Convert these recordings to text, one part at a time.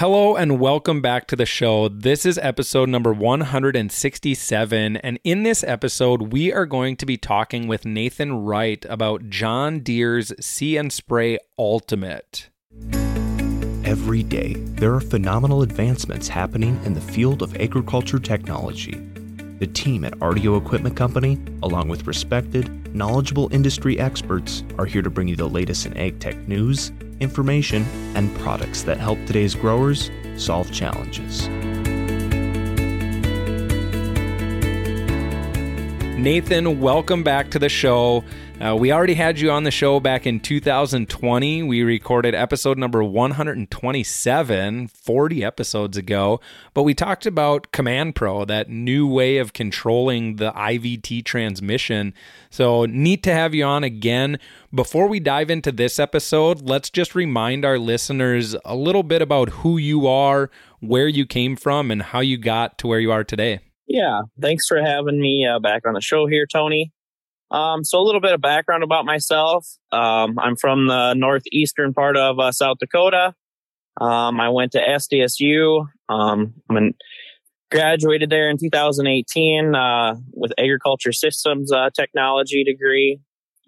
Hello and welcome back to the show. This is episode number 167. And in this episode, we are going to be talking with Nathan Wright about John Deere's See and Spray Ultimate. Every day, there are phenomenal advancements happening in the field of agriculture technology. The team at RDO Equipment Company, along with respected, knowledgeable industry experts, are here to bring you the latest in ag tech news information, and products that help today's growers solve challenges. Nathan, welcome back to the show. Uh, we already had you on the show back in 2020. We recorded episode number 127, 40 episodes ago. But we talked about Command Pro, that new way of controlling the IVT transmission. So neat to have you on again. Before we dive into this episode, let's just remind our listeners a little bit about who you are, where you came from, and how you got to where you are today. Yeah, thanks for having me uh, back on the show here, Tony. Um, so a little bit of background about myself. Um, I'm from the northeastern part of uh, South Dakota. Um, I went to SDSU. Um, I graduated there in 2018 uh, with agriculture systems uh, technology degree.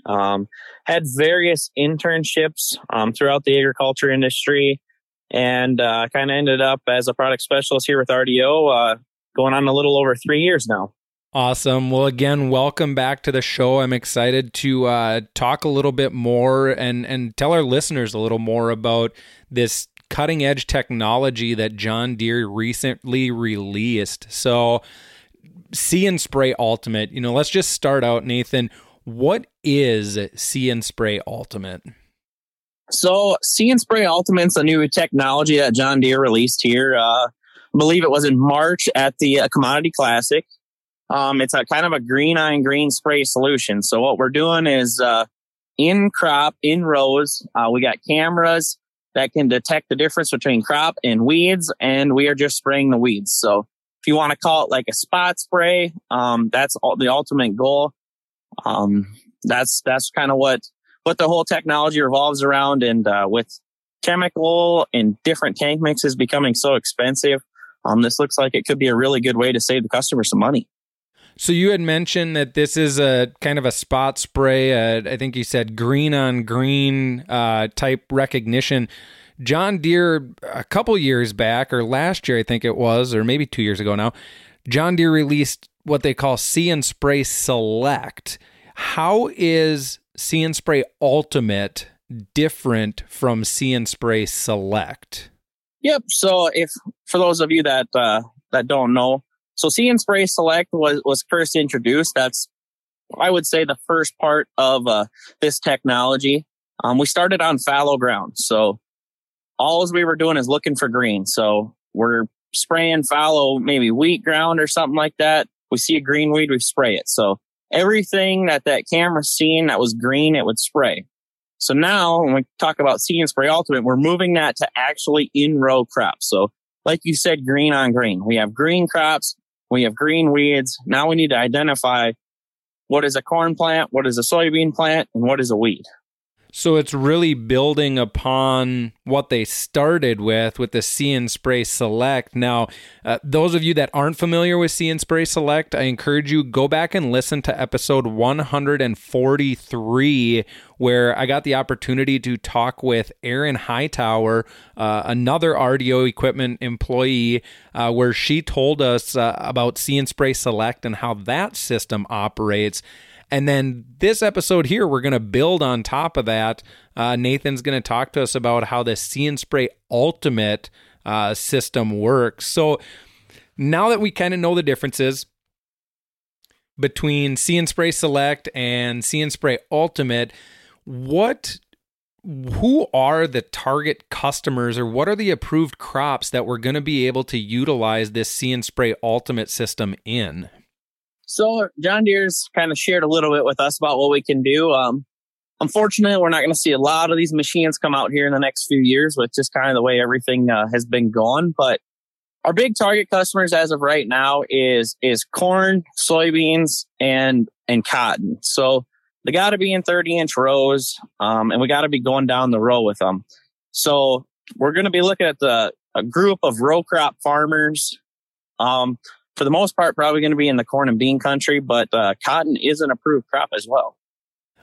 Um, had various internships um, throughout the agriculture industry, and uh, kind of ended up as a product specialist here with RDO, uh, going on a little over three years now. Awesome. Well, again, welcome back to the show. I'm excited to uh, talk a little bit more and and tell our listeners a little more about this cutting edge technology that John Deere recently released. So, See and Spray Ultimate. You know, let's just start out, Nathan. What is See and Spray Ultimate? So, See and Spray Ultimate's a new technology that John Deere released here. Uh, I believe it was in March at the uh, Commodity Classic. Um, it's a kind of a green on green spray solution. So what we're doing is, uh, in crop, in rows, uh, we got cameras that can detect the difference between crop and weeds, and we are just spraying the weeds. So if you want to call it like a spot spray, um, that's all, the ultimate goal. Um, that's, that's kind of what, what the whole technology revolves around. And, uh, with chemical and different tank mixes becoming so expensive, um, this looks like it could be a really good way to save the customer some money. So you had mentioned that this is a kind of a spot spray. Uh, I think you said green on green uh, type recognition. John Deere, a couple years back, or last year, I think it was, or maybe two years ago now, John Deere released what they call See and Spray Select. How is See and Spray Ultimate different from See and Spray Select? Yep. So, if for those of you that uh, that don't know, so See and Spray Select was, was first introduced. That's, I would say, the first part of uh, this technology. Um, we started on fallow ground. So all we were doing is looking for green. So we're spraying fallow, maybe wheat ground or something like that. We see a green weed, we spray it. So everything that that camera's seen that was green, it would spray. So now when we talk about See and Spray Ultimate, we're moving that to actually in row crops. So like you said, green on green. We have green crops we have green weeds. Now we need to identify what is a corn plant, what is a soybean plant, and what is a weed. So it's really building upon what they started with with the See and Spray Select. Now, uh, those of you that aren't familiar with See and Spray Select, I encourage you go back and listen to episode 143 where I got the opportunity to talk with Aaron Hightower, uh, another RDO equipment employee, uh, where she told us uh, about See and Spray Select and how that system operates. And then this episode here, we're going to build on top of that. Uh, Nathan's going to talk to us about how the See and Spray Ultimate uh, system works. So now that we kind of know the differences between See and Spray Select and See and Spray Ultimate, what who are the target customers or what are the approved crops that we're going to be able to utilize this See and Spray Ultimate system in? So John Deere's kind of shared a little bit with us about what we can do. Um, unfortunately, we're not going to see a lot of these machines come out here in the next few years with just kind of the way everything uh, has been going. But our big target customers as of right now is is corn, soybeans, and and cotton. So they got to be in 30 inch rows, um, and we got to be going down the row with them. So we're going to be looking at the a group of row crop farmers. Um, for the most part, probably going to be in the corn and bean country, but uh, cotton is an approved crop as well.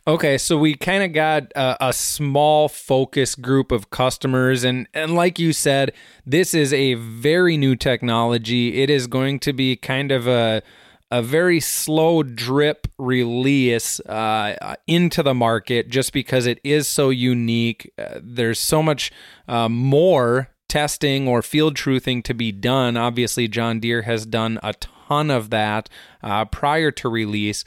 Okay, so we kind of got a, a, small focus group of customers, and and like you said, this is a very new technology. It is going to be kind of a a very slow drip release uh, into the market, just because it is so unique. Uh, there's so much uh, more testing or field truthing to be done. Obviously, John Deere has done a ton of that uh, prior to release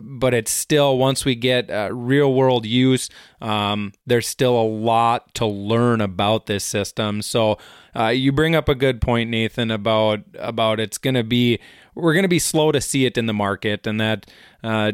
but it's still once we get uh, real world use um, there's still a lot to learn about this system so uh, you bring up a good point nathan about about it's going to be we're going to be slow to see it in the market and that uh,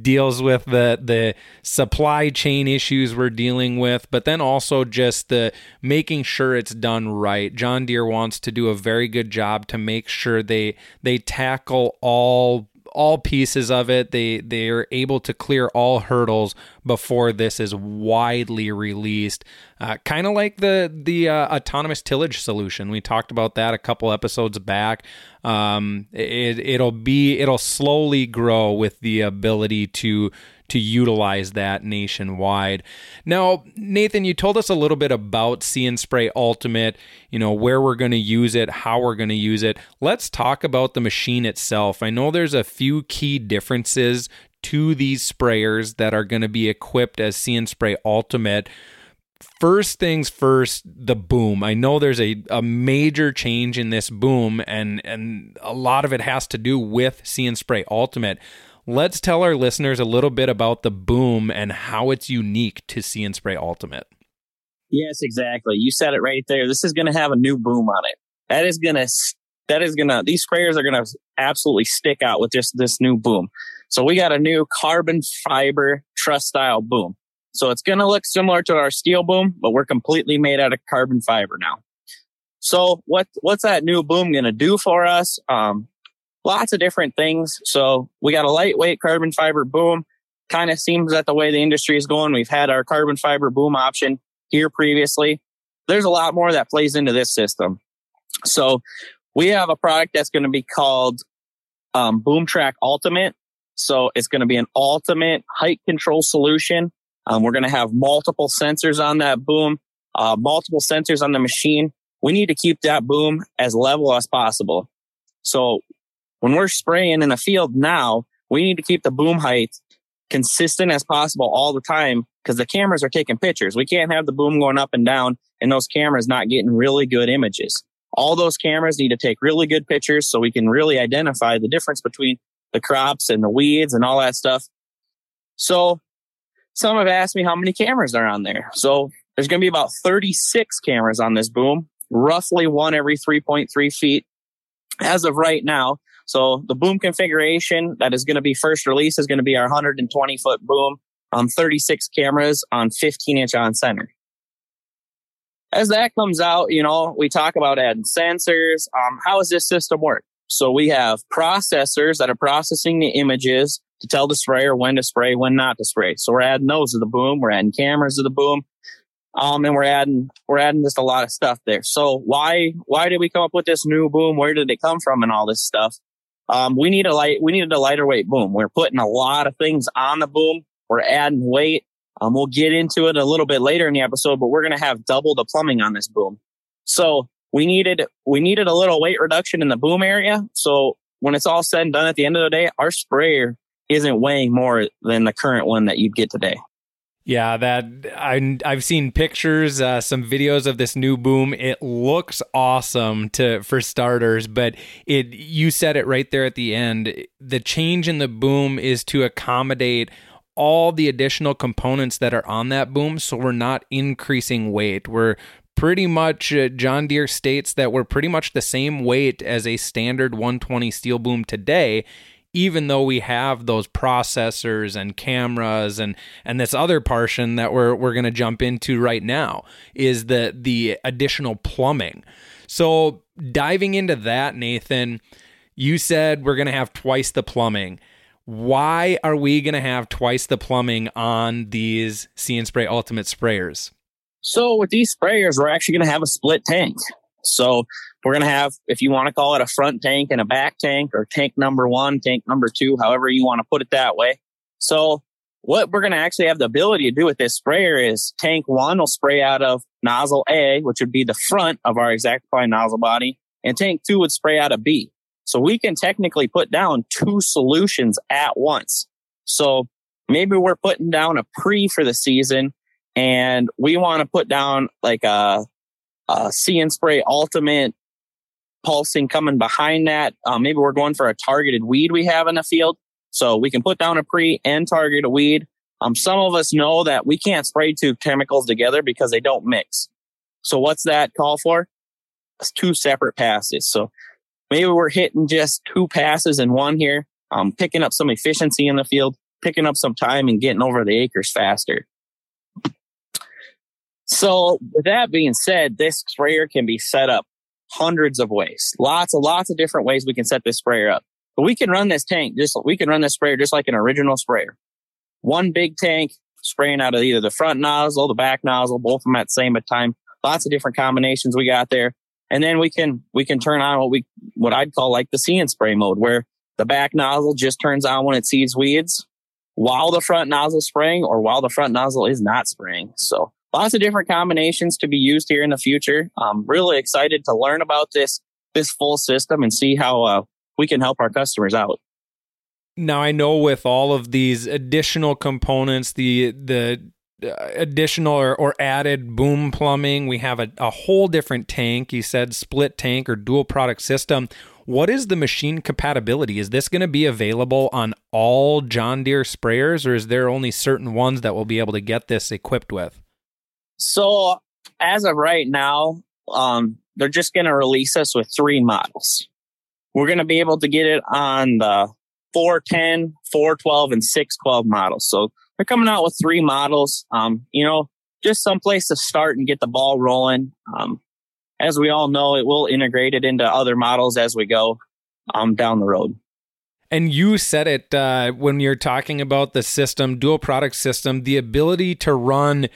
deals with the the supply chain issues we're dealing with but then also just the making sure it's done right john deere wants to do a very good job to make sure they they tackle all all pieces of it. They they are able to clear all hurdles before this is widely released. Uh, kind of like the the uh, autonomous tillage solution. We talked about that a couple episodes back. Um, it it'll be it'll slowly grow with the ability to to utilize that nationwide. Now, Nathan, you told us a little bit about See and Spray Ultimate, you know, where we're going to use it, how we're going to use it. Let's talk about the machine itself. I know there's a few key differences to these sprayers that are going to be equipped as and Spray Ultimate first things first the boom i know there's a, a major change in this boom and and a lot of it has to do with and spray ultimate let's tell our listeners a little bit about the boom and how it's unique to and Spray Ultimate. Yes, exactly. You said it right there. This is going to have a new boom on it. That is going to that is going to these sprayers are going to absolutely stick out with just this new boom. So we got a new carbon fiber truss style boom. So it's going to look similar to our steel boom, but we're completely made out of carbon fiber now. So what what's that new boom going to do for us? Um, lots of different things. So we got a lightweight carbon fiber boom. Kind of seems that the way the industry is going. We've had our carbon fiber boom option here previously. There's a lot more that plays into this system. So we have a product that's going to be called um, Boom Track Ultimate. So it's going to be an ultimate height control solution. Um, we're going to have multiple sensors on that boom, uh, multiple sensors on the machine. We need to keep that boom as level as possible. So when we're spraying in the field now, we need to keep the boom height consistent as possible all the time because the cameras are taking pictures. We can't have the boom going up and down and those cameras not getting really good images. All those cameras need to take really good pictures so we can really identify the difference between the crops and the weeds and all that stuff. So some have asked me how many cameras are on there. So there's going to be about 36 cameras on this boom, roughly one every 3.3 feet. As of right now, so the boom configuration that is going to be first release is going to be our 120 foot boom on 36 cameras on 15 inch on center. As that comes out, you know, we talk about adding sensors. Um, how does this system work? So we have processors that are processing the images to tell the sprayer when to spray, when not to spray. So we're adding those to the boom. We're adding cameras to the boom. Um, and we're adding, we're adding just a lot of stuff there. So why, why did we come up with this new boom? Where did it come from and all this stuff? Um, we need a light, we needed a lighter weight boom. We're putting a lot of things on the boom. We're adding weight. Um, we'll get into it a little bit later in the episode, but we're going to have double the plumbing on this boom. So we needed, we needed a little weight reduction in the boom area. So when it's all said and done at the end of the day, our sprayer isn't weighing more than the current one that you'd get today. Yeah, that I I've seen pictures, uh, some videos of this new boom. It looks awesome to for starters, but it you said it right there at the end. The change in the boom is to accommodate all the additional components that are on that boom, so we're not increasing weight. We're pretty much uh, John Deere states that we're pretty much the same weight as a standard 120 steel boom today even though we have those processors and cameras and and this other portion that we're we're going to jump into right now is the the additional plumbing. So diving into that Nathan, you said we're going to have twice the plumbing. Why are we going to have twice the plumbing on these and Spray Ultimate sprayers? So with these sprayers, we're actually going to have a split tank. So we're going to have, if you want to call it a front tank and a back tank or tank number one, tank number two, however you want to put it that way. So what we're going to actually have the ability to do with this sprayer is tank one will spray out of nozzle A, which would be the front of our ExactApply nozzle body, and tank two would spray out of B. So we can technically put down two solutions at once. So maybe we're putting down a pre for the season and we want to put down like a, a See and Spray ultimate pulsing coming behind that. Um, maybe we're going for a targeted weed we have in the field. So we can put down a pre and target a weed. Um, some of us know that we can't spray two chemicals together because they don't mix. So what's that call for? It's two separate passes. So maybe we're hitting just two passes in one here, um, picking up some efficiency in the field, picking up some time and getting over the acres faster. So with that being said, this sprayer can be set up hundreds of ways, lots of, lots of different ways we can set this sprayer up. But we can run this tank just, we can run this sprayer just like an original sprayer. One big tank spraying out of either the front nozzle, the back nozzle, both of them at the same time. Lots of different combinations we got there. And then we can, we can turn on what we, what I'd call like the see and spray mode where the back nozzle just turns on when it sees weeds while the front nozzle spraying or while the front nozzle is not spraying. So lots of different combinations to be used here in the future. I'm really excited to learn about this, this full system and see how, uh, we can help our customers out. Now I know with all of these additional components, the the uh, additional or, or, added boom plumbing, we have a, a whole different tank. You said split tank or dual product system. What is the machine compatibility? Is this going to be available on all John Deere sprayers, or is there only certain ones that will be able to get this equipped with? So, as of right now, um, they're just going to release us with three models. We're going to be able to get it on the 410, 412, and 612 models. So they're coming out with three models. Um, you know, just some place to start and get the ball rolling. Um, as we all know, it will integrate it into other models as we go um, down the road. And you said it uh, when you're talking about the system, dual product system, the ability to run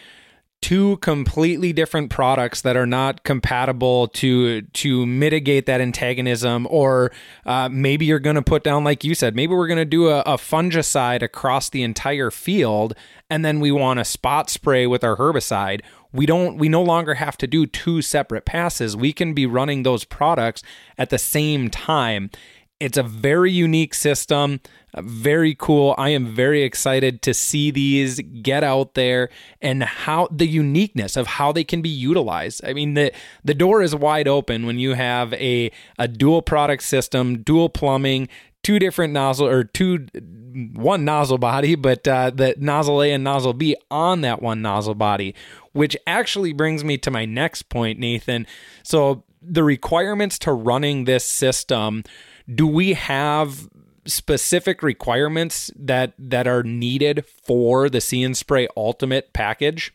two completely different products that are not compatible to to mitigate that antagonism or uh, maybe you're going to put down like you said maybe we're going to do a, a, fungicide across the entire field and then we want a spot spray with our herbicide. We don't we no longer have to do two separate passes. We can be running those products at the same time it's a very unique system, very cool. I am very excited to see these get out there and how the uniqueness of how they can be utilized. I mean, the the door is wide open when you have a a dual product system, dual plumbing, two different nozzle or two one nozzle body, but uh, the nozzle A and nozzle B on that one nozzle body, which actually brings me to my next point, Nathan. So the requirements to running this system do we have specific requirements that that are needed for the See and Spray Ultimate package?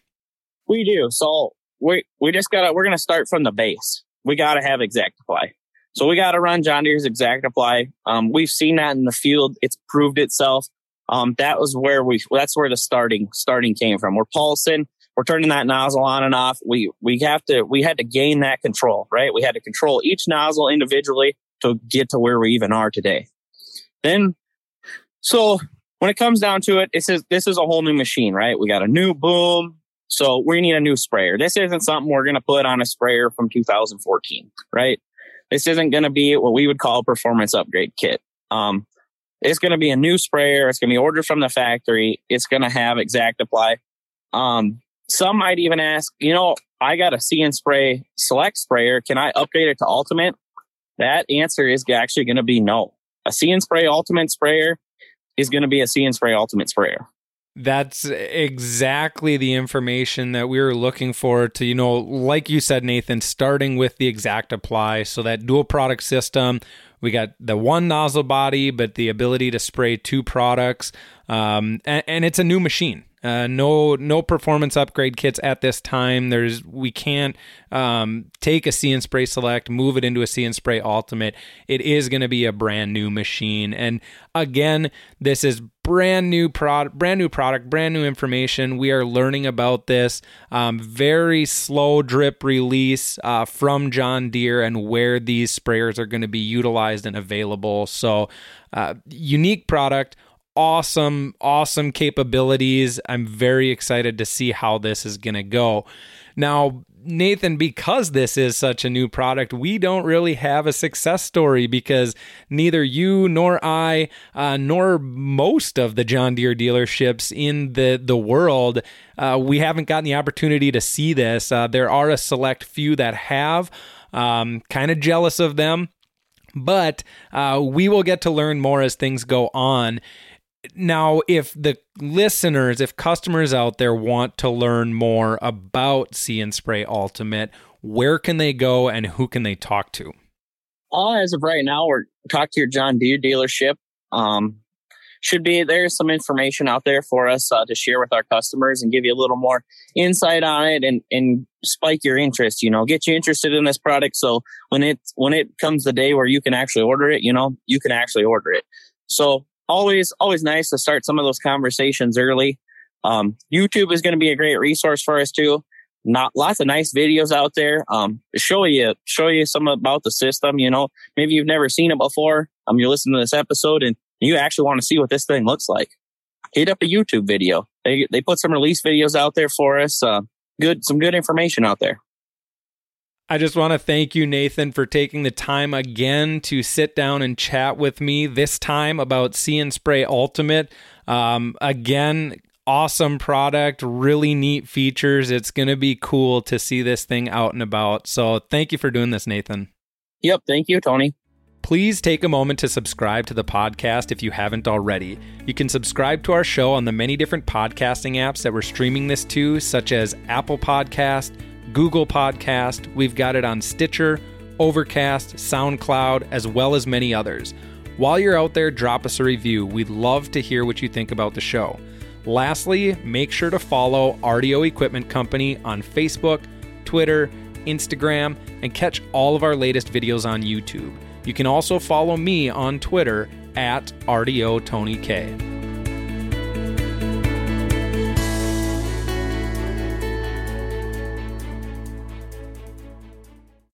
We do. So we we just gotta we're gonna start from the base. We gotta have ExactApply. So we gotta run John Deere's ExactApply. Um, we've seen that in the field. It's proved itself. Um, that was where we that's where the starting starting came from. We're pulsing, we're turning that nozzle on and off. We we have to we had to gain that control, right? We had to control each nozzle individually to get to where we even are today. Then, so when it comes down to it, it says this is a whole new machine, right? We got a new boom. So we need a new sprayer. This isn't something we're going to put on a sprayer from 2014, right? This isn't going to be what we would call a performance upgrade kit. Um, it's going to be a new sprayer. It's going to be ordered from the factory. It's going to have ExactApply. Um, some might even ask, you know, I got a and Spray select sprayer. Can I upgrade it to ultimate? That answer is actually going to be no. A See and Spray Ultimate sprayer is going to be a See and Spray Ultimate sprayer. That's exactly the information that we were looking for to, you know, like you said, Nathan, starting with the exact apply. So that dual product system, we got the one nozzle body, but the ability to spray two products. Um, and, and, it's a new machine. Uh, no, no performance upgrade kits at this time. There's we can't um, take a See and Spray Select, move it into a See and Spray Ultimate. It is going to be a brand new machine. And again, this is brand new product, brand new product, brand new information. We are learning about this. Um, very slow drip release uh, from John Deere and where these sprayers are going to be utilized and available. So, uh, unique product awesome, awesome capabilities. I'm very excited to see how this is going to go. Now, Nathan, because this is such a new product, we don't really have a success story because neither you nor I, uh, nor most of the John Deere dealerships in the the world, uh, we haven't gotten the opportunity to see this. Uh, there are a select few that have. Um, kind of jealous of them, but uh, we will get to learn more as things go on now if the listeners if customers out there want to learn more about see and spray ultimate where can they go and who can they talk to? Uh, as of right now we're talk to your john deere dealership. Um, should be there's some information out there for us uh, to share with our customers and give you a little more insight on it and and spike your interest you know get you interested in this product. So when it when it comes the day where you can actually order it you know you can actually order it. So always always nice to start some of those conversations early. Um, YouTube is going to be a great resource for us too. Not lots of nice videos out there. Um, show you show you some about the system. You know, maybe you've never seen it before. Um, you're listening to this episode and you actually want to see what this thing looks like. Hit up a YouTube video. They they put some release videos out there for us. Uh, good some good information out there. I just want to thank you, Nathan, for taking the time again to sit down and chat with me, this time about See and Spray Ultimate. Um, again, awesome product, really neat features. It's going to be cool to see this thing out and about. So thank you for doing this, Nathan. Yep. Thank you, Tony. Please take a moment to subscribe to the podcast if you haven't already. You can subscribe to our show on the many different podcasting apps that we're streaming this to, such as Apple Podcast, Google Podcast. We've got it on Stitcher, Overcast, SoundCloud, as well as many others. While you're out there, drop us a review. We'd love to hear what you think about the show. Lastly, make sure to follow RDO Equipment Company on Facebook, Twitter, Instagram, and catch all of our latest videos on YouTube. You can also follow me on Twitter at RDO Tony K.